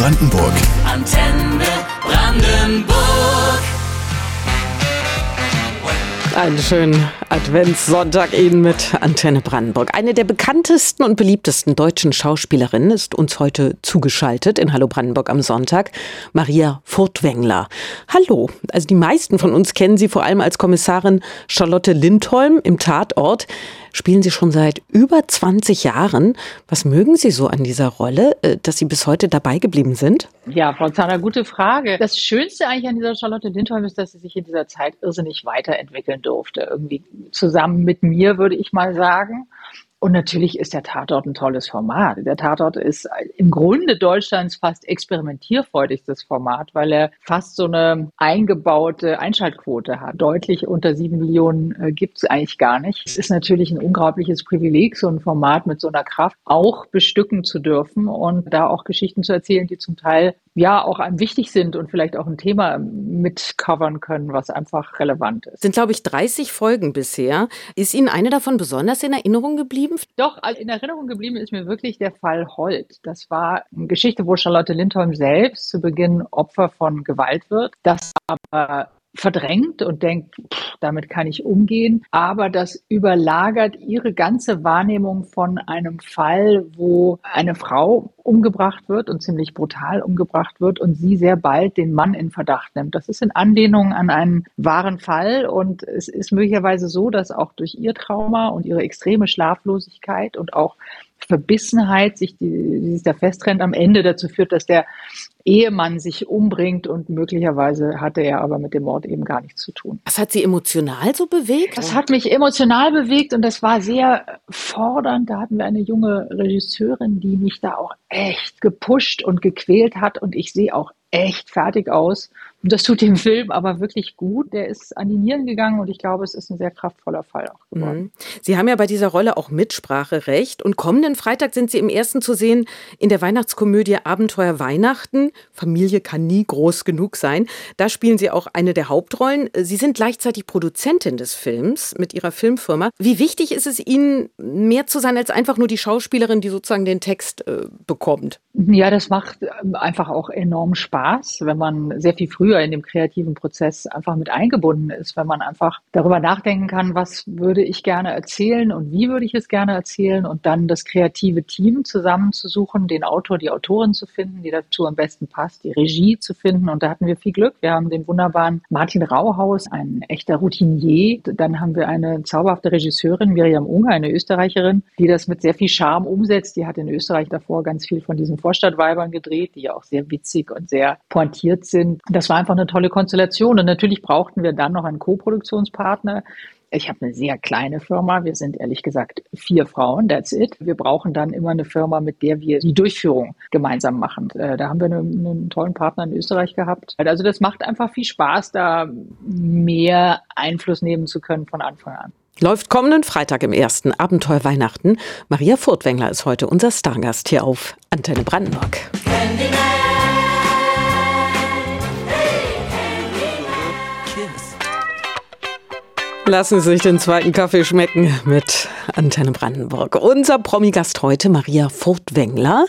Brandenburg. Antenne Brandenburg. Einen schönen Adventssonntag Ihnen mit Antenne Brandenburg. Eine der bekanntesten und beliebtesten deutschen Schauspielerinnen ist uns heute zugeschaltet in Hallo Brandenburg am Sonntag, Maria Furtwängler. Hallo. Also die meisten von uns kennen Sie vor allem als Kommissarin Charlotte Lindholm im Tatort. Spielen Sie schon seit über 20 Jahren. Was mögen Sie so an dieser Rolle, äh, dass Sie bis heute dabei geblieben sind? Ja, Frau Zahner, gute Frage. Das Schönste eigentlich an dieser Charlotte Lindholm ist, dass sie sich in dieser Zeit irrsinnig weiterentwickeln durfte. Irgendwie zusammen mit mir, würde ich mal sagen. Und natürlich ist der Tatort ein tolles Format. Der Tatort ist im Grunde Deutschlands fast experimentierfreudigstes Format, weil er fast so eine eingebaute Einschaltquote hat. Deutlich unter sieben Millionen äh, gibt es eigentlich gar nicht. Es ist natürlich ein unglaubliches Privileg, so ein Format mit so einer Kraft auch bestücken zu dürfen und da auch Geschichten zu erzählen, die zum Teil ja auch einem wichtig sind und vielleicht auch ein Thema mitcovern können, was einfach relevant ist. Sind, glaube ich, 30 Folgen bisher. Ist Ihnen eine davon besonders in Erinnerung geblieben? Doch, in Erinnerung geblieben ist mir wirklich der Fall Holt. Das war eine Geschichte, wo Charlotte Lindholm selbst zu Beginn Opfer von Gewalt wird, das aber verdrängt und denkt, pff, damit kann ich umgehen. Aber das überlagert ihre ganze Wahrnehmung von einem Fall, wo eine Frau umgebracht wird und ziemlich brutal umgebracht wird und sie sehr bald den Mann in Verdacht nimmt. Das ist in Anlehnung an einen wahren Fall und es ist möglicherweise so, dass auch durch ihr Trauma und ihre extreme Schlaflosigkeit und auch Verbissenheit, sich die, die sich da festtrennt, am Ende dazu führt, dass der Ehemann sich umbringt und möglicherweise hatte er aber mit dem Mord eben gar nichts zu tun. Was hat Sie emotional so bewegt? Das hat mich emotional bewegt und das war sehr fordernd. Da hatten wir eine junge Regisseurin, die mich da auch echt gepusht und gequält hat und ich sehe auch echt fertig aus. Und das tut dem Film aber wirklich gut. Der ist an die Nieren gegangen und ich glaube, es ist ein sehr kraftvoller Fall auch geworden. Mhm. Sie haben ja bei dieser Rolle auch Mitspracherecht. Und kommenden Freitag sind Sie im ersten zu sehen in der Weihnachtskomödie Abenteuer Weihnachten. Familie kann nie groß genug sein. Da spielen Sie auch eine der Hauptrollen. Sie sind gleichzeitig Produzentin des Films mit Ihrer Filmfirma. Wie wichtig ist es Ihnen, mehr zu sein als einfach nur die Schauspielerin, die sozusagen den Text äh, bekommt? Ja, das macht ähm, einfach auch enorm Spaß, wenn man sehr viel früher früher in dem kreativen Prozess einfach mit eingebunden ist, wenn man einfach darüber nachdenken kann, was würde ich gerne erzählen und wie würde ich es gerne erzählen und dann das kreative Team zusammenzusuchen, den Autor, die Autorin zu finden, die dazu am besten passt, die Regie zu finden. Und da hatten wir viel Glück. Wir haben den wunderbaren Martin Rauhaus, ein echter Routinier. Dann haben wir eine zauberhafte Regisseurin, Miriam Unger, eine Österreicherin, die das mit sehr viel Charme umsetzt. Die hat in Österreich davor ganz viel von diesen Vorstadtweibern gedreht, die ja auch sehr witzig und sehr pointiert sind. Das war einfach eine tolle Konstellation. Und natürlich brauchten wir dann noch einen Co-Produktionspartner. Ich habe eine sehr kleine Firma. Wir sind ehrlich gesagt vier Frauen. That's it. Wir brauchen dann immer eine Firma, mit der wir die Durchführung gemeinsam machen. Äh, da haben wir einen, einen tollen Partner in Österreich gehabt. Also das macht einfach viel Spaß, da mehr Einfluss nehmen zu können von Anfang an. Läuft kommenden Freitag im ersten Abenteuer Weihnachten. Maria Furtwängler ist heute unser Stargast hier auf Antenne Brandenburg. Lassen Sie sich den zweiten Kaffee schmecken mit Antenne Brandenburg. Unser Promi-Gast heute, Maria Furtwängler.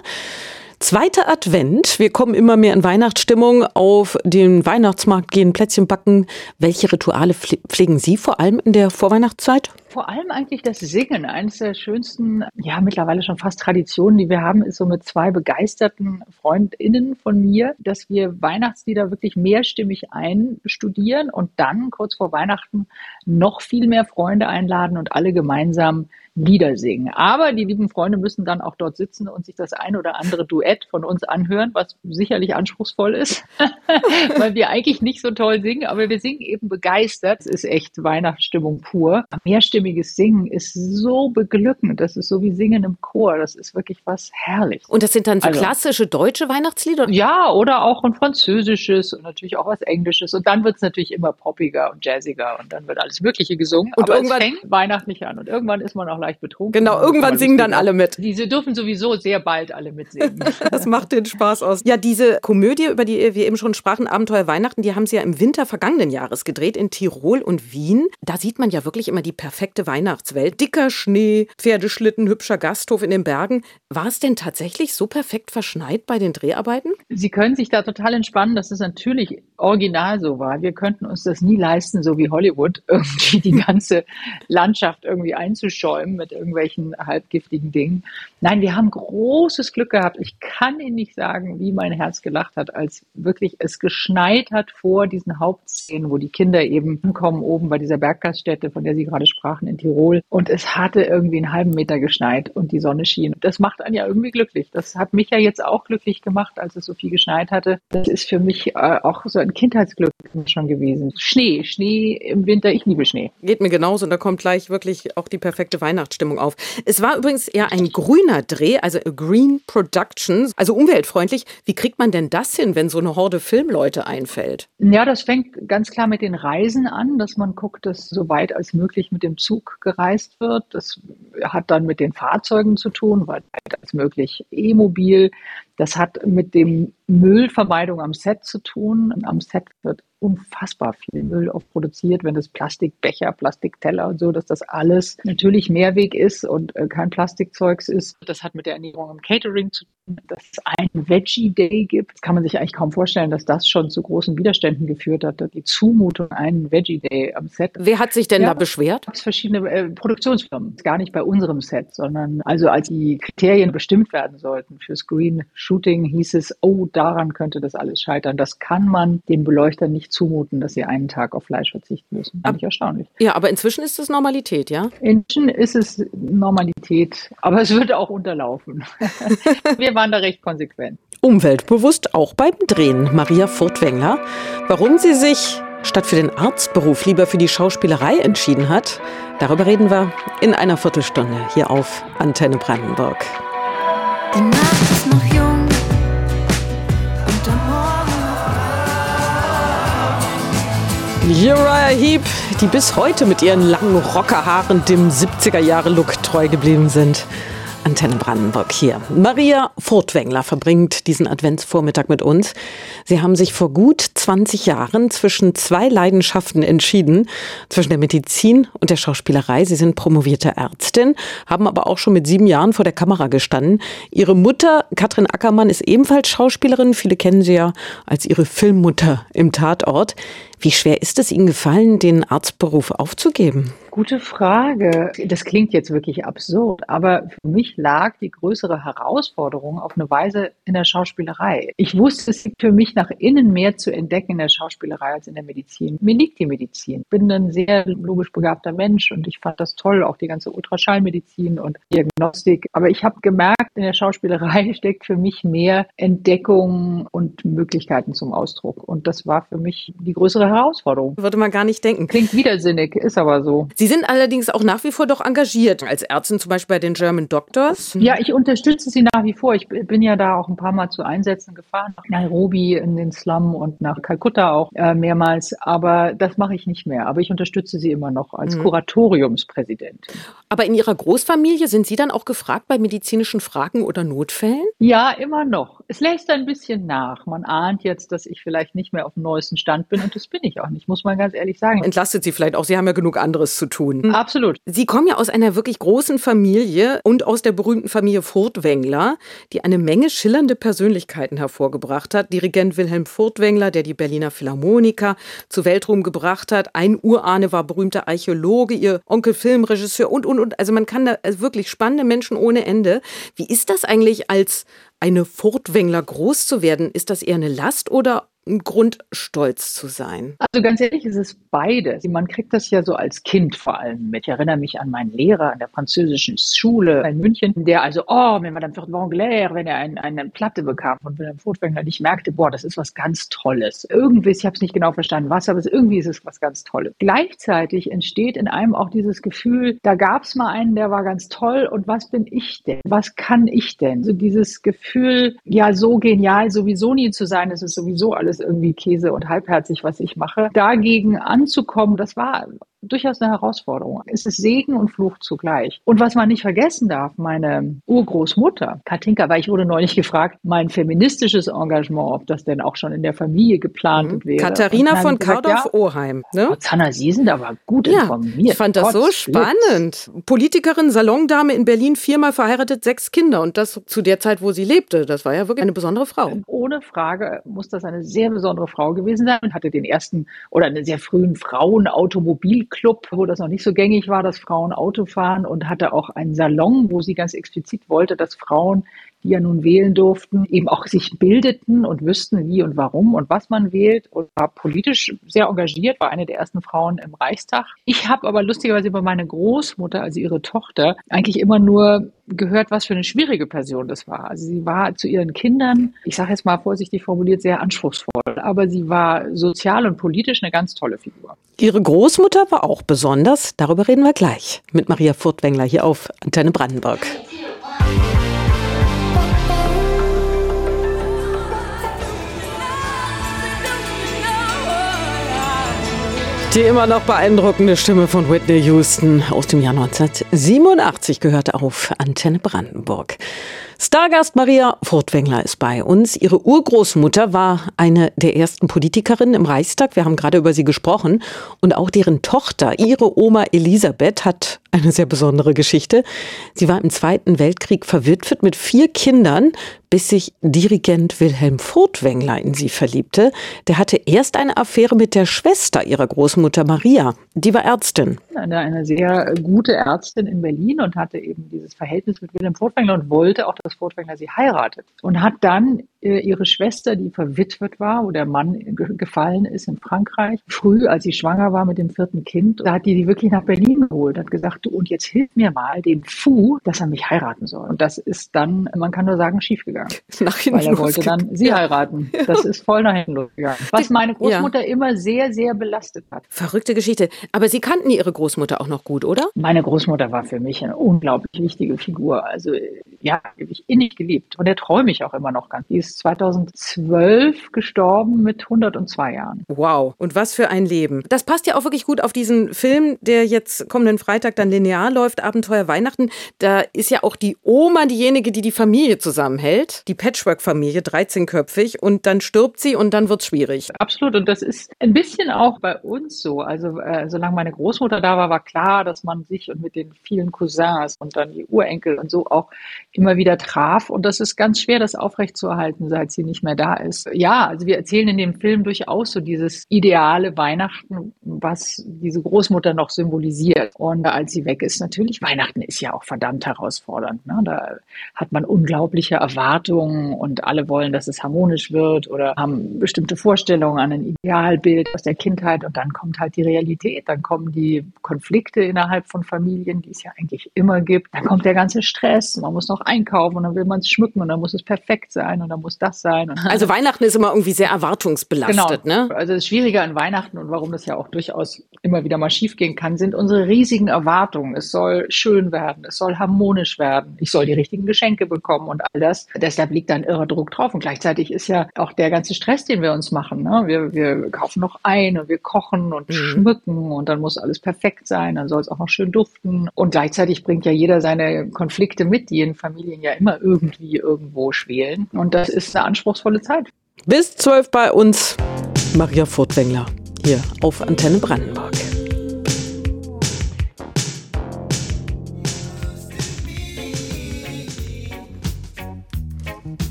Zweiter Advent. Wir kommen immer mehr in Weihnachtsstimmung. Auf den Weihnachtsmarkt gehen, Plätzchen backen. Welche Rituale pflegen Sie vor allem in der Vorweihnachtszeit? Vor allem eigentlich das Singen. Eines der schönsten, ja, mittlerweile schon fast Traditionen, die wir haben, ist so mit zwei begeisterten FreundInnen von mir, dass wir Weihnachtslieder wirklich mehrstimmig einstudieren und dann kurz vor Weihnachten noch viel mehr Freunde einladen und alle gemeinsam Lieder singen. Aber die lieben Freunde müssen dann auch dort sitzen und sich das ein oder andere Duett von uns anhören, was sicherlich anspruchsvoll ist, weil wir eigentlich nicht so toll singen, aber wir singen eben begeistert. Es ist echt Weihnachtsstimmung pur. Mehrstimmiges Singen ist so beglückend. Das ist so wie Singen im Chor. Das ist wirklich was herrlich. Und das sind dann so also, klassische deutsche Weihnachtslieder? Ja, oder auch ein französisches und natürlich auch was Englisches. Und dann wird es natürlich immer poppiger und jazziger und dann wird alles Mögliche gesungen. Und aber irgendwann es fängt weihnachtlich an und irgendwann ist man auch leicht betrunken. Genau, irgendwann singen dann alle mit. Diese dürfen sowieso sehr bald alle mitsingen. das macht den Spaß aus. Ja, diese Komödie, über die wir eben schon sprachen, Abenteuer Weihnachten, die haben sie ja im Winter vergangenen Jahres gedreht in Tirol und Wien. Da sieht man ja wirklich immer die perfekte Weihnachtswelt. Dicker Schnee, Pferdeschlitten, hübscher Gasthof in den Bergen. War es denn tatsächlich so perfekt verschneit bei den Dreharbeiten? Sie können sich da total entspannen, dass es natürlich original so war. Wir könnten uns das nie leisten, so wie Hollywood, irgendwie die ganze Landschaft irgendwie einzuschäumen mit irgendwelchen halbgiftigen Dingen. Nein, wir haben großes Glück gehabt. Ich kann Ihnen nicht sagen, wie mein Herz gelacht hat, als wirklich es geschneit hat vor diesen Hauptszenen, wo die Kinder eben kommen oben bei dieser Berggaststätte, von der Sie gerade sprachen in Tirol. Und es hatte irgendwie einen halben Meter geschneit und die Sonne schien. Das macht einen ja irgendwie glücklich. Das hat mich ja jetzt auch glücklich gemacht, als es so viel geschneit hatte. Das ist für mich äh, auch so ein Kindheitsglück schon gewesen. Schnee, Schnee im Winter, ich liebe Schnee. Geht mir genauso und da kommt gleich wirklich auch die perfekte Weihnachtsstimmung auf. Es war übrigens eher ein grüner Dreh, also Green Productions, also umweltfreundlich. Wie kriegt man denn das hin, wenn so eine Horde Filmleute einfällt? Ja, das fängt ganz klar mit den Reisen an, dass man guckt, dass so weit als möglich mit dem Zug gereist wird. Das hat dann mit den Fahrzeugen zu tun, weit als möglich E-Mobil. Das hat mit dem Müllvermeidung am Set zu tun. Am Set wird unfassbar viel Müll oft produziert, wenn das Plastikbecher, Plastikteller und so, dass das alles natürlich Mehrweg ist und äh, kein Plastikzeugs ist. Das hat mit der Ernährung im Catering zu tun, dass es einen Veggie Day gibt. Das kann man sich eigentlich kaum vorstellen, dass das schon zu großen Widerständen geführt hat. Die Zumutung, einen Veggie Day am Set. Wer hat sich denn ja, da beschwert? Es verschiedene äh, Produktionsfirmen. Gar nicht bei unserem Set, sondern also als die Kriterien bestimmt werden sollten für Screen Shooting, hieß es, oh, daran könnte das alles scheitern. Das kann man den Beleuchtern nicht zumuten, dass sie einen Tag auf Fleisch verzichten müssen. Fand ich erstaunlich. Ja, aber inzwischen ist es Normalität, ja? Inzwischen ist es Normalität, aber es wird auch unterlaufen. Wir waren da recht konsequent. Umweltbewusst auch beim Drehen. Maria Furtwängler. Warum sie sich statt für den Arztberuf lieber für die Schauspielerei entschieden hat, darüber reden wir in einer Viertelstunde hier auf Antenne Brandenburg. Die Nacht ist noch jung. Uriah Heep, die bis heute mit ihren langen Rockerhaaren dem 70er-Jahre-Look treu geblieben sind. Antenne Brandenburg hier. Maria Furtwängler verbringt diesen Adventsvormittag mit uns. Sie haben sich vor gut 20 Jahren zwischen zwei Leidenschaften entschieden, zwischen der Medizin und der Schauspielerei. Sie sind promovierte Ärztin, haben aber auch schon mit sieben Jahren vor der Kamera gestanden. Ihre Mutter, Katrin Ackermann, ist ebenfalls Schauspielerin. Viele kennen sie ja als ihre Filmmutter im Tatort. Wie schwer ist es Ihnen gefallen, den Arztberuf aufzugeben? Gute Frage. Das klingt jetzt wirklich absurd, aber für mich lag die größere Herausforderung auf eine Weise in der Schauspielerei. Ich wusste, es liegt für mich nach innen mehr zu entdecken in der Schauspielerei als in der Medizin. Mir liegt die Medizin. Ich bin ein sehr logisch begabter Mensch und ich fand das toll, auch die ganze Ultraschallmedizin und Diagnostik. Aber ich habe gemerkt, in der Schauspielerei steckt für mich mehr Entdeckung und Möglichkeiten zum Ausdruck. Und das war für mich die größere Herausforderung. Würde man gar nicht denken. Klingt widersinnig, ist aber so. Sie sind allerdings auch nach wie vor doch engagiert als Ärztin, zum Beispiel bei den German Doctors. Ja, ich unterstütze sie nach wie vor. Ich bin ja da auch ein paar Mal zu Einsätzen gefahren, nach Nairobi in den Slum und nach Kalkutta auch äh, mehrmals. Aber das mache ich nicht mehr. Aber ich unterstütze sie immer noch als mhm. Kuratoriumspräsident. Aber in Ihrer Großfamilie sind Sie dann auch gefragt bei medizinischen Fragen oder Notfällen? Ja, immer noch. Es lässt ein bisschen nach. Man ahnt jetzt, dass ich vielleicht nicht mehr auf dem neuesten Stand bin und das bin ich auch nicht, muss man ganz ehrlich sagen. Entlastet Sie vielleicht auch. Sie haben ja genug anderes zu tun. Hm. Absolut. Sie kommen ja aus einer wirklich großen Familie und aus der berühmten Familie Furtwängler, die eine Menge schillernde Persönlichkeiten hervorgebracht hat. Dirigent Wilhelm Furtwängler, der die Berliner Philharmoniker zu Weltruhm gebracht hat. Ein Urahne war berühmter Archäologe, ihr Onkel Filmregisseur und, und, und. Also man kann da also wirklich spannende Menschen ohne Ende. Wie ist das eigentlich als eine Furtwängler groß zu werden? Ist das eher eine Last oder ein Grund, stolz zu sein? Also ganz ehrlich, es ist beides. Man kriegt das ja so als Kind vor allem mit. Ich erinnere mich an meinen Lehrer an der französischen Schule in München, der also, oh, wenn man dann für Anglais, wenn er ein, eine Platte bekam von Wilhelm Furtwängler, ich merkte, boah, das ist was ganz Tolles. Irgendwie, ich habe es nicht genau verstanden, was, aber irgendwie ist es was ganz Tolles. Gleichzeitig entsteht in einem auch dieses Gefühl, da gab es mal einen, der war ganz toll und was bin ich denn? Was kann ich denn? So dieses Gefühl, ja, so genial sowieso nie zu sein, es ist sowieso alles irgendwie Käse und halbherzig, was ich mache. Dagegen anzukommen, das war durchaus eine Herausforderung. Es ist Segen und Fluch zugleich. Und was man nicht vergessen darf, meine Urgroßmutter, Katinka, weil ich wurde neulich gefragt, mein feministisches Engagement, ob das denn auch schon in der Familie geplant mhm. wäre. Katharina von Kardorf-Oheim. Ne? Zanna, Sie sind aber gut ja, informiert. Ich fand das Gott so spannend. Blitz. Politikerin, Salondame in Berlin, viermal verheiratet, sechs Kinder. Und das zu der Zeit, wo sie lebte. Das war ja wirklich eine besondere Frau. Ohne Frage muss das eine sehr besondere Frau gewesen sein und hatte den ersten oder einen sehr frühen Frauenautomobilclub, wo das noch nicht so gängig war, dass Frauen Auto fahren und hatte auch einen Salon, wo sie ganz explizit wollte, dass Frauen die ja nun wählen durften, eben auch sich bildeten und wüssten, wie und warum und was man wählt und war politisch sehr engagiert, war eine der ersten Frauen im Reichstag. Ich habe aber lustigerweise über meine Großmutter, also ihre Tochter, eigentlich immer nur gehört, was für eine schwierige Person das war. Also sie war zu ihren Kindern, ich sage jetzt mal vorsichtig formuliert, sehr anspruchsvoll, aber sie war sozial und politisch eine ganz tolle Figur. Ihre Großmutter war auch besonders, darüber reden wir gleich mit Maria Furtwängler hier auf Antenne Brandenburg. Die immer noch beeindruckende Stimme von Whitney Houston aus dem Jahr 1987 gehört auf Antenne Brandenburg. Stargast Maria Furtwängler ist bei uns. Ihre Urgroßmutter war eine der ersten Politikerinnen im Reichstag. Wir haben gerade über sie gesprochen. Und auch deren Tochter, ihre Oma Elisabeth, hat eine sehr besondere Geschichte. Sie war im Zweiten Weltkrieg verwitwet mit vier Kindern, bis sich Dirigent Wilhelm Furtwängler in sie verliebte. Der hatte erst eine Affäre mit der Schwester ihrer Großmutter Maria. Die war Ärztin. Eine, eine sehr gute Ärztin in Berlin und hatte eben dieses Verhältnis mit Wilhelm Furtwängler und wollte auch, dass Furtwängler sie heiratet. Und hat dann äh, ihre Schwester, die verwitwet war, wo der Mann gefallen ist in Frankreich, früh, als sie schwanger war mit dem vierten Kind, da hat die die wirklich nach Berlin geholt, hat gesagt, du, und jetzt hilf mir mal dem Fu, dass er mich heiraten soll. Und das ist dann, man kann nur sagen, schiefgegangen. Nach hinten Weil er wollte dann sie ja. heiraten. Das ist voll nach hinten losgegangen. Was meine Großmutter ja. immer sehr, sehr belastet hat. Verrückte Geschichte. Aber Sie kannten Ihre Großmutter auch noch gut, oder? Meine Großmutter war für mich eine unglaublich wichtige Figur. Also ja, die habe ich innig geliebt. Und der träume ich auch immer noch ganz. Die ist 2012 gestorben mit 102 Jahren. Wow. Und was für ein Leben. Das passt ja auch wirklich gut auf diesen Film, der jetzt kommenden Freitag dann linear läuft, Abenteuer Weihnachten. Da ist ja auch die Oma diejenige, die die Familie zusammenhält. Die Patchwork-Familie, 13-köpfig. Und dann stirbt sie und dann wird es schwierig. Absolut. Und das ist ein bisschen auch bei uns so. Also äh, solange meine Großmutter da war, war klar, dass man sich und mit den vielen Cousins und dann die Urenkel und so auch immer wieder traf. Und das ist ganz schwer, das aufrechtzuerhalten, seit sie nicht mehr da ist. Ja, also wir erzählen in dem Film durchaus so dieses ideale Weihnachten, was diese Großmutter noch symbolisiert. Und als sie weg ist, natürlich, Weihnachten ist ja auch verdammt herausfordernd. Ne? Da hat man unglaubliche Erwartungen und alle wollen, dass es harmonisch wird oder haben bestimmte Vorstellungen an ein Idealbild aus der Kindheit. Und dann kommt halt die Realität. Dann kommen die Konflikte innerhalb von Familien, die es ja eigentlich immer gibt. Dann kommt der ganze Stress. Man muss noch noch einkaufen und dann will man es schmücken und dann muss es perfekt sein und dann muss das sein. also Weihnachten ist immer irgendwie sehr erwartungsbelastet, genau. ne? Also das Schwierige an Weihnachten und warum das ja auch durchaus immer wieder mal schiefgehen kann, sind unsere riesigen Erwartungen. Es soll schön werden, es soll harmonisch werden, ich soll die richtigen Geschenke bekommen und all das. Deshalb liegt da ein irrer Druck drauf und gleichzeitig ist ja auch der ganze Stress, den wir uns machen. Ne? Wir, wir kaufen noch ein und wir kochen und mhm. schmücken und dann muss alles perfekt sein, dann soll es auch noch schön duften und gleichzeitig bringt ja jeder seine Konflikte mit, die in Familien ja immer irgendwie irgendwo schwelen. Und das ist eine anspruchsvolle Zeit. Bis zwölf bei uns, Maria Furtwängler, hier auf Antenne Brandenburg.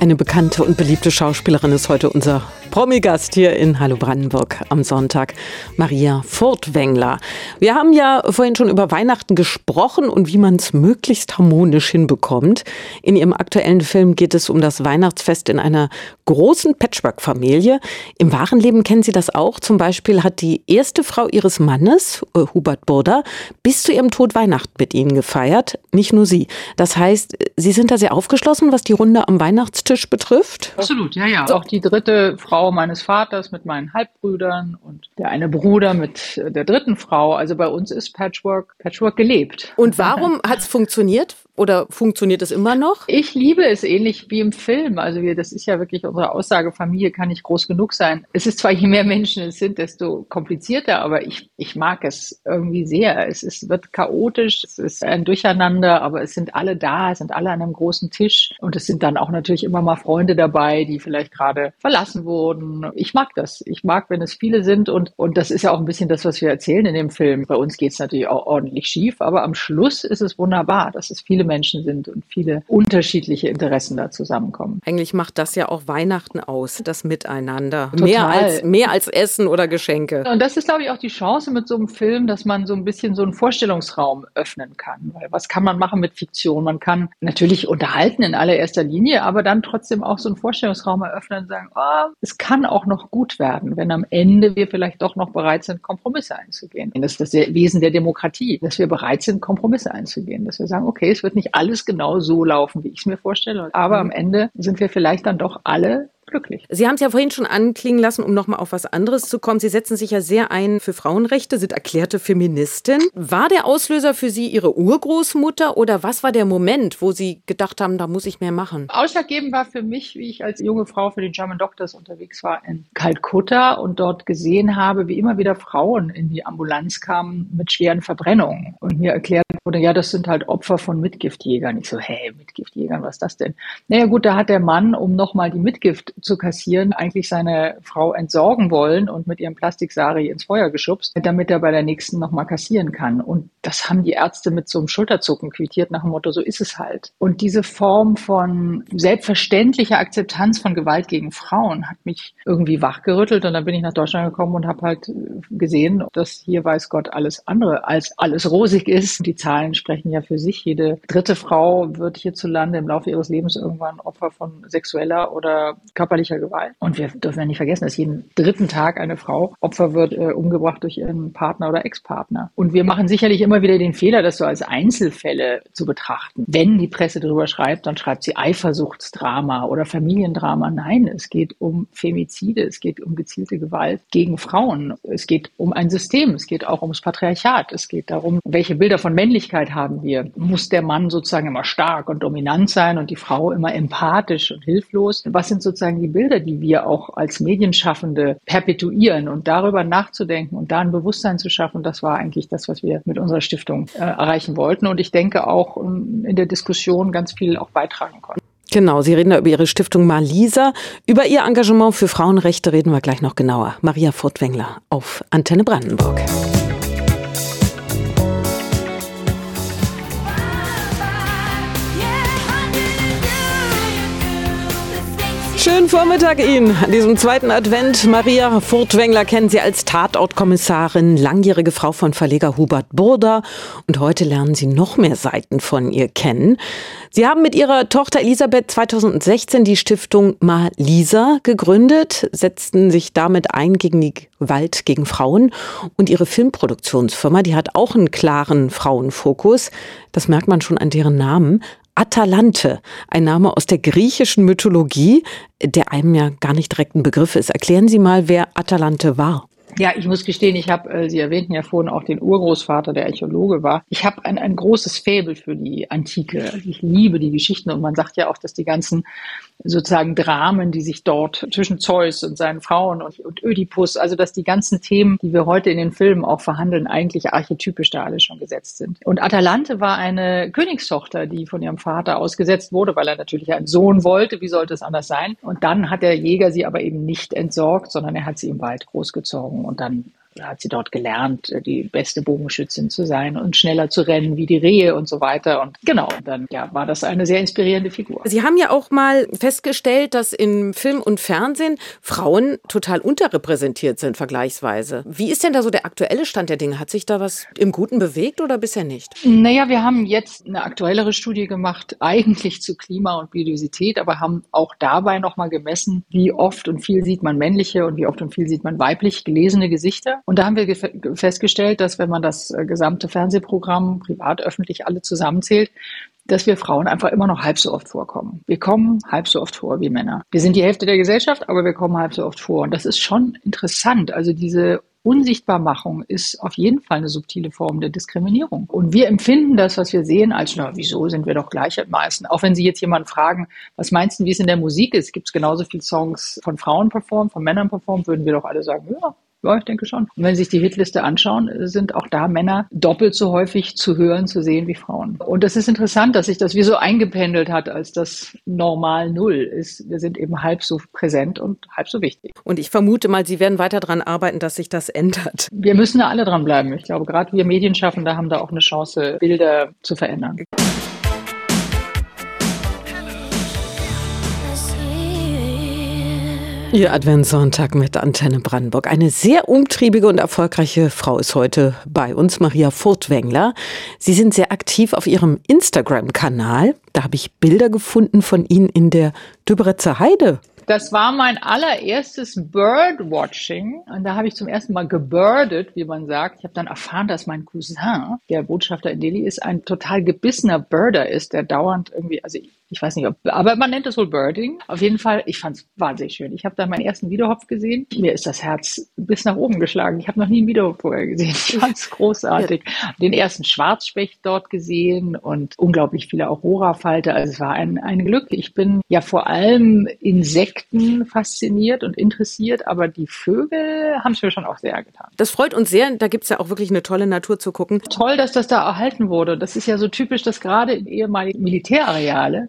Eine bekannte und beliebte Schauspielerin ist heute unser Promi-Gast hier in Hallo Brandenburg am Sonntag, Maria Furtwängler. Wir haben ja vorhin schon über Weihnachten gesprochen und wie man es möglichst harmonisch hinbekommt. In ihrem aktuellen Film geht es um das Weihnachtsfest in einer großen Patchwork-Familie. Im wahren Leben kennen Sie das auch. Zum Beispiel hat die erste Frau ihres Mannes, äh, Hubert Burda, bis zu ihrem Tod Weihnachten mit ihnen gefeiert. Nicht nur sie. Das heißt, Sie sind da sehr aufgeschlossen, was die Runde am Weihnachtstisch betrifft? Absolut, ja, ja. Auch die dritte Frau Frau meines Vaters mit meinen Halbbrüdern und der eine Bruder mit der dritten Frau. Also bei uns ist Patchwork, Patchwork gelebt. Und warum hat es funktioniert? oder funktioniert es immer noch? Ich liebe es ähnlich wie im Film. Also wir, das ist ja wirklich unsere Aussage, Familie kann nicht groß genug sein. Es ist zwar, je mehr Menschen es sind, desto komplizierter, aber ich, ich mag es irgendwie sehr. Es ist, wird chaotisch, es ist ein Durcheinander, aber es sind alle da, es sind alle an einem großen Tisch und es sind dann auch natürlich immer mal Freunde dabei, die vielleicht gerade verlassen wurden. Ich mag das. Ich mag, wenn es viele sind und, und das ist ja auch ein bisschen das, was wir erzählen in dem Film. Bei uns geht es natürlich auch ordentlich schief, aber am Schluss ist es wunderbar, dass es viele Menschen sind und viele unterschiedliche Interessen da zusammenkommen. Eigentlich macht das ja auch Weihnachten aus, das Miteinander. Total. Mehr als, mehr als Essen oder Geschenke. Und das ist, glaube ich, auch die Chance mit so einem Film, dass man so ein bisschen so einen Vorstellungsraum öffnen kann. Weil was kann man machen mit Fiktion? Man kann natürlich unterhalten in allererster Linie, aber dann trotzdem auch so einen Vorstellungsraum eröffnen und sagen, oh, es kann auch noch gut werden, wenn am Ende wir vielleicht doch noch bereit sind, Kompromisse einzugehen. Das ist das Wesen der Demokratie, dass wir bereit sind, Kompromisse einzugehen. Dass wir sagen, okay, es wird nicht alles genau so laufen, wie ich es mir vorstelle, aber am Ende sind wir vielleicht dann doch alle glücklich. Sie haben es ja vorhin schon anklingen lassen, um nochmal auf was anderes zu kommen. Sie setzen sich ja sehr ein für Frauenrechte, sind erklärte Feministin. War der Auslöser für Sie Ihre Urgroßmutter oder was war der Moment, wo Sie gedacht haben, da muss ich mehr machen? Ausschlaggebend war für mich, wie ich als junge Frau für die German Doctors unterwegs war in Kalkutta und dort gesehen habe, wie immer wieder Frauen in die Ambulanz kamen mit schweren Verbrennungen und mir erklärt wurde, ja, das sind halt Opfer von Mitgiftjägern. Ich so, hey, Mitgiftjägern, was ist das denn? Naja gut, da hat der Mann, um nochmal die Mitgift zu kassieren, eigentlich seine Frau entsorgen wollen und mit ihrem Plastiksari ins Feuer geschubst, damit er bei der nächsten nochmal kassieren kann. Und das haben die Ärzte mit so einem Schulterzucken quittiert nach dem Motto, so ist es halt. Und diese Form von selbstverständlicher Akzeptanz von Gewalt gegen Frauen hat mich irgendwie wachgerüttelt und dann bin ich nach Deutschland gekommen und habe halt gesehen, dass hier weiß Gott alles andere als alles rosig ist. Die Zahlen sprechen ja für sich. Jede dritte Frau wird hierzulande im Laufe ihres Lebens irgendwann Opfer von sexueller oder körperlicher Gewalt. Und wir dürfen ja nicht vergessen, dass jeden dritten Tag eine Frau Opfer wird, äh, umgebracht durch ihren Partner oder Ex-Partner. Und wir machen sicherlich immer wieder den Fehler, das so als Einzelfälle zu betrachten. Wenn die Presse darüber schreibt, dann schreibt sie Eifersuchtsdrama oder Familiendrama. Nein, es geht um Femizide, es geht um gezielte Gewalt gegen Frauen. Es geht um ein System, es geht auch ums Patriarchat. Es geht darum, welche Bilder von Männlichkeit haben wir. Muss der Mann sozusagen immer stark und dominant sein und die Frau immer empathisch und hilflos? Was sind sozusagen die Bilder, die wir auch als Medienschaffende perpetuieren und darüber nachzudenken und da ein Bewusstsein zu schaffen, das war eigentlich das, was wir mit unserer Stiftung äh, erreichen wollten und ich denke auch um, in der Diskussion ganz viel auch beitragen konnten. Genau, Sie reden da über Ihre Stiftung Malisa. Über Ihr Engagement für Frauenrechte reden wir gleich noch genauer. Maria Furtwängler auf Antenne Brandenburg. Schönen Vormittag Ihnen an diesem zweiten Advent. Maria Furtwängler kennen Sie als Tatortkommissarin, langjährige Frau von Verleger Hubert Burda. Und heute lernen Sie noch mehr Seiten von ihr kennen. Sie haben mit Ihrer Tochter Elisabeth 2016 die Stiftung Malisa gegründet, setzten sich damit ein gegen die Gewalt gegen Frauen. Und Ihre Filmproduktionsfirma, die hat auch einen klaren Frauenfokus. Das merkt man schon an deren Namen. Atalante, ein Name aus der griechischen Mythologie, der einem ja gar nicht direkt ein Begriff ist. Erklären Sie mal, wer Atalante war. Ja, ich muss gestehen, ich habe, äh, Sie erwähnten ja vorhin auch den Urgroßvater, der Archäologe war. Ich habe ein, ein großes Faible für die Antike. Ich liebe die Geschichten und man sagt ja auch, dass die ganzen sozusagen Dramen, die sich dort zwischen Zeus und seinen Frauen und, und Ödipus, also dass die ganzen Themen, die wir heute in den Filmen auch verhandeln, eigentlich archetypisch da alle schon gesetzt sind. Und Atalante war eine Königstochter, die von ihrem Vater ausgesetzt wurde, weil er natürlich einen Sohn wollte. Wie sollte es anders sein? Und dann hat der Jäger sie aber eben nicht entsorgt, sondern er hat sie im Wald großgezogen und dann hat sie dort gelernt, äh, die beste Bogenschützin zu sein und schneller zu rennen wie die Rehe und so weiter. Und genau, dann ja, war das eine sehr inspirierende Figur. Sie haben ja auch mal festgestellt, dass in Film und Fernsehen Frauen total unterrepräsentiert sind, vergleichsweise. Wie ist denn da so der aktuelle Stand der Dinge? Hat sich da was im Guten bewegt oder bisher nicht? Naja, wir haben jetzt eine aktuellere Studie gemacht, eigentlich zu Klima und Biodiversität, aber haben auch dabei nochmal gemessen, wie oft und viel sieht man männliche und wie oft und viel sieht man weiblich gelesene Gesichter. Und da haben wir festgestellt, dass wenn man das äh, gesamte Fernsehprogramm, privat, öffentlich, alle zusammenzählt, dass wir Frauen einfach immer noch halb so oft vorkommen. Wir kommen halb so oft vor wie Männer. Wir sind die Hälfte der Gesellschaft, aber wir kommen halb so oft vor. Und das ist schon interessant. Also diese Unsichtbarmachung ist auf jeden Fall eine subtile Form der Diskriminierung. Und wir empfinden das, was wir sehen, als, na, wieso sind wir doch Gleichheitsmeisten? Auch wenn Sie jetzt jemanden fragen, was meinst du, wie es in der Musik ist? Gibt es genauso viele Songs von Frauen performt, von Männern performt? Würden wir doch alle sagen, ja, ja, ich denke schon. Und wenn Sie sich die Hitliste anschauen, sind auch da Männer doppelt so häufig zu hören, zu sehen wie Frauen. Und das ist interessant, dass sich das wie so eingependelt hat, als das normal Null ist. Wir sind eben halb so präsent und halb so wichtig. Und ich vermute mal, Sie werden weiter daran arbeiten, dass sich das ändert. Wir müssen da alle dran bleiben. Ich glaube, gerade wir Medienschaffende haben da auch eine Chance, Bilder zu verändern. Ihr Adventssonntag mit Antenne Brandenburg. Eine sehr umtriebige und erfolgreiche Frau ist heute bei uns, Maria Furtwängler. Sie sind sehr aktiv auf ihrem Instagram-Kanal. Da habe ich Bilder gefunden von Ihnen in der Düberitzer Heide. Das war mein allererstes Birdwatching. Und da habe ich zum ersten Mal gebirdet, wie man sagt. Ich habe dann erfahren, dass mein Cousin, der Botschafter in Delhi ist, ein total gebissener Birder ist, der dauernd irgendwie, also ich weiß nicht, ob, aber man nennt es wohl Birding. Auf jeden Fall, ich fand es wahnsinnig schön. Ich habe da meinen ersten Wiederhopf gesehen. Mir ist das Herz bis nach oben geschlagen. Ich habe noch nie einen Wiederhopf vorher gesehen. Ich fand es großartig. Den ersten Schwarzspecht dort gesehen und unglaublich viele Aurora-Falter. Also es war ein, ein Glück. Ich bin ja vor allem Insekten fasziniert und interessiert, aber die Vögel haben es mir schon auch sehr getan. Das freut uns sehr. Da gibt es ja auch wirklich eine tolle Natur zu gucken. Toll, dass das da erhalten wurde. Das ist ja so typisch, dass gerade in ehemaligen Militärareale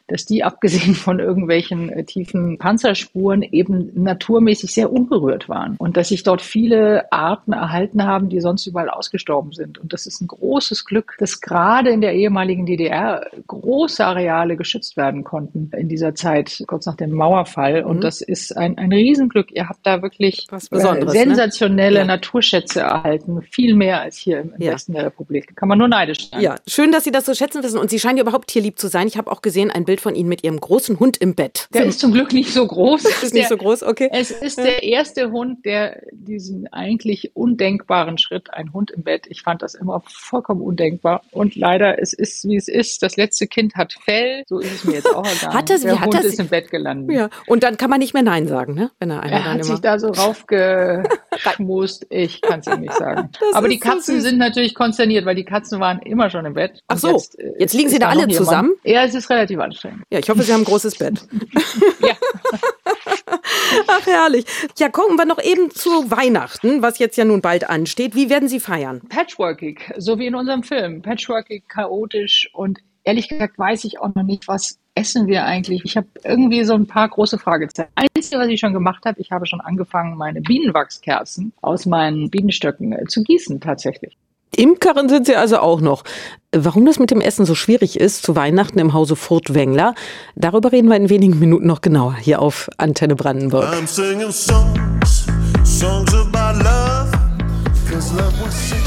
dass die abgesehen von irgendwelchen äh, tiefen Panzerspuren eben naturmäßig sehr unberührt waren und dass sich dort viele Arten erhalten haben, die sonst überall ausgestorben sind. Und das ist ein großes Glück, dass gerade in der ehemaligen DDR große Areale geschützt werden konnten in dieser Zeit, kurz nach dem Mauerfall. Und mhm. das ist ein, ein Riesenglück. Ihr habt da wirklich äh, ne? sensationelle ne? ja. Naturschätze erhalten, viel mehr als hier im, im ja. Westen der Republik. Kann man nur neidisch sein. Ja, schön, dass Sie das so schätzen wissen. Und Sie scheinen ja überhaupt tierlieb zu sein. Ich habe auch gesehen, ein Bild von Ihnen mit Ihrem großen Hund im Bett. Der ist zum Glück nicht so groß. Das ist nicht so groß, okay. Es ist der erste Hund, der diesen eigentlich undenkbaren Schritt, ein Hund im Bett, ich fand das immer vollkommen undenkbar. Und leider, es ist, wie es ist. Das letzte Kind hat Fell, so ist es mir jetzt auch ergangen. Hat das, der hat Hund das, ist im Bett gelandet. Ja. Und dann kann man nicht mehr Nein sagen, ne? Wenn er, einer er hat immer sich da so raufgeschmust. ich kann es ihm nicht sagen. Das Aber die so Katzen süß. sind natürlich konsterniert, weil die Katzen waren immer schon im Bett. Ach so, jetzt, jetzt liegen Sie da alle zusammen? Ja, es ist relativ anstrengend. Ja, ich hoffe, Sie haben ein großes Bett. Ja. Ach, herrlich. Ja, gucken wir noch eben zu Weihnachten, was jetzt ja nun bald ansteht. Wie werden Sie feiern? patchworkig, so wie in unserem Film. Patchworkig, chaotisch und ehrlich gesagt weiß ich auch noch nicht, was essen wir eigentlich. Ich habe irgendwie so ein paar große Fragezeichen. Einzige, was ich schon gemacht habe, ich habe schon angefangen, meine Bienenwachskerzen aus meinen Bienenstöcken äh, zu gießen tatsächlich. Imkerin sind Sie also auch noch. Warum das mit dem Essen so schwierig ist zu Weihnachten im Hause Furtwängler, darüber reden wir in wenigen Minuten noch genauer hier auf Antenne Brandenburg. I'm singing songs, songs about love, cause love was sick.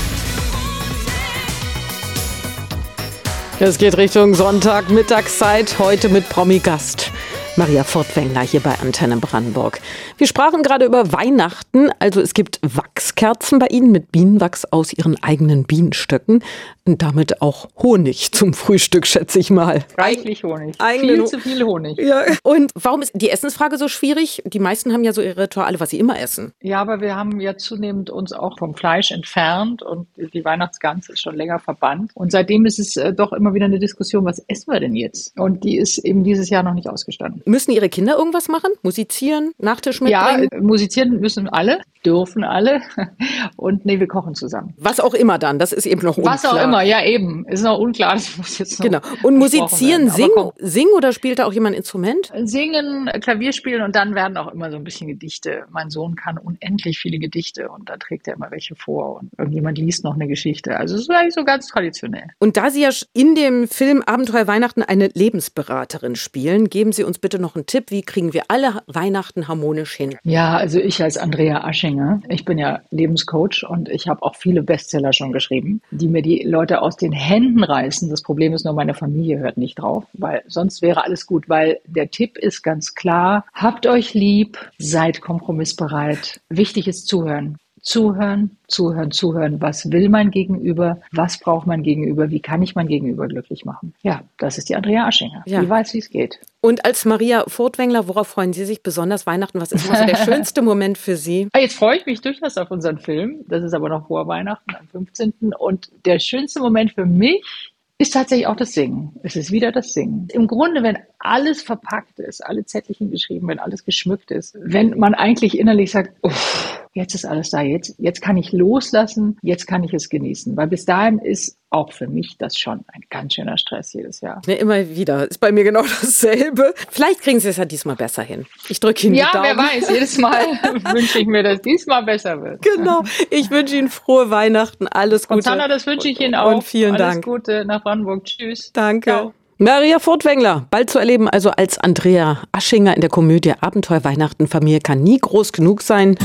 Es geht Richtung Sonntag, Mittagszeit, heute mit Promi-Gast. Maria Furtwängler hier bei Antenne Brandenburg. Wir sprachen gerade über Weihnachten, also es gibt Wachskerzen bei Ihnen mit Bienenwachs aus Ihren eigenen Bienenstöcken und damit auch Honig zum Frühstück, schätze ich mal. Reichlich Honig. Eigenen viel zu viel Honig. Ja. Und warum ist die Essensfrage so schwierig? Die meisten haben ja so ihre Rituale, was sie immer essen. Ja, aber wir haben ja zunehmend uns auch vom Fleisch entfernt und die Weihnachtsgans ist schon länger verbannt. Und seitdem ist es äh, doch immer wieder eine Diskussion, was essen wir denn jetzt? Und die ist eben dieses Jahr noch nicht ausgestanden. Müssen Ihre Kinder irgendwas machen? Musizieren? Nachtisch Ja, mitbringen? äh, musizieren müssen alle, dürfen alle. Und nee, wir kochen zusammen. Was auch immer dann, das ist eben noch unklar. Was auch immer, ja eben. Ist noch unklar, das muss jetzt noch Genau. Und musizieren, singen, singen oder spielt da auch jemand ein Instrument? Singen, Klavier spielen und dann werden auch immer so ein bisschen Gedichte. Mein Sohn kann unendlich viele Gedichte und da trägt er immer welche vor und irgendjemand liest noch eine Geschichte. Also es ist eigentlich so ganz traditionell. Und da Sie ja in dem Film Abenteuer Weihnachten eine Lebensberaterin spielen, geben Sie uns bitte noch einen Tipp, wie kriegen wir alle Weihnachten harmonisch hin? Ja, also ich als Andrea Aschinger, ich bin ja Lebenscoach und ich habe auch viele Bestseller schon geschrieben, die mir die Leute aus den Händen reißen. Das Problem ist nur, meine Familie hört nicht drauf, weil sonst wäre alles gut, weil der Tipp ist ganz klar, habt euch lieb, seid kompromissbereit. Wichtig ist zuhören. Zuhören, zuhören, zuhören. Was will mein Gegenüber? Was braucht mein Gegenüber? Wie kann ich mein Gegenüber glücklich machen? Ja, das ist die Andrea Aschinger. Ja. Die weiß, wie es geht. Und als Maria Furtwängler, worauf freuen Sie sich besonders Weihnachten? Was ist also der schönste Moment für Sie? Ah, jetzt freue ich mich durchaus auf unseren Film. Das ist aber noch vor Weihnachten am 15. Und der schönste Moment für mich ist tatsächlich auch das Singen. Es ist wieder das Singen. Im Grunde, wenn alles verpackt ist, alle Zettelchen geschrieben, wenn alles geschmückt ist, wenn man eigentlich innerlich sagt, uff, jetzt ist alles da, jetzt, jetzt kann ich loslassen, jetzt kann ich es genießen. Weil bis dahin ist auch für mich das schon ein ganz schöner Stress jedes Jahr. Ja, immer wieder. Ist bei mir genau dasselbe. Vielleicht kriegen Sie es ja diesmal besser hin. Ich drücke Ihnen ja, die Daumen. Ja, wer weiß. Jedes Mal wünsche ich mir, dass diesmal besser wird. Genau. Ich wünsche Ihnen frohe Weihnachten. Alles Gute. Und Sandra, das wünsche ich Ihnen auch. Und vielen Alles Dank. Alles Gute nach Brandenburg. Tschüss. Danke. Ciao. Maria Furtwängler, bald zu erleben, also als Andrea Aschinger in der Komödie Abenteuer Weihnachten Familie kann nie groß genug sein.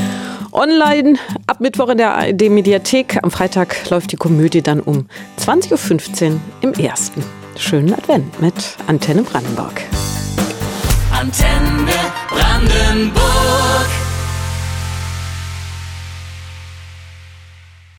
Online ab Mittwoch in der ARD-Mediathek. Am Freitag läuft die Komödie dann um 20.15 Uhr im ersten. Schönen Advent mit Antenne Brandenburg. Antenne Brandenburg.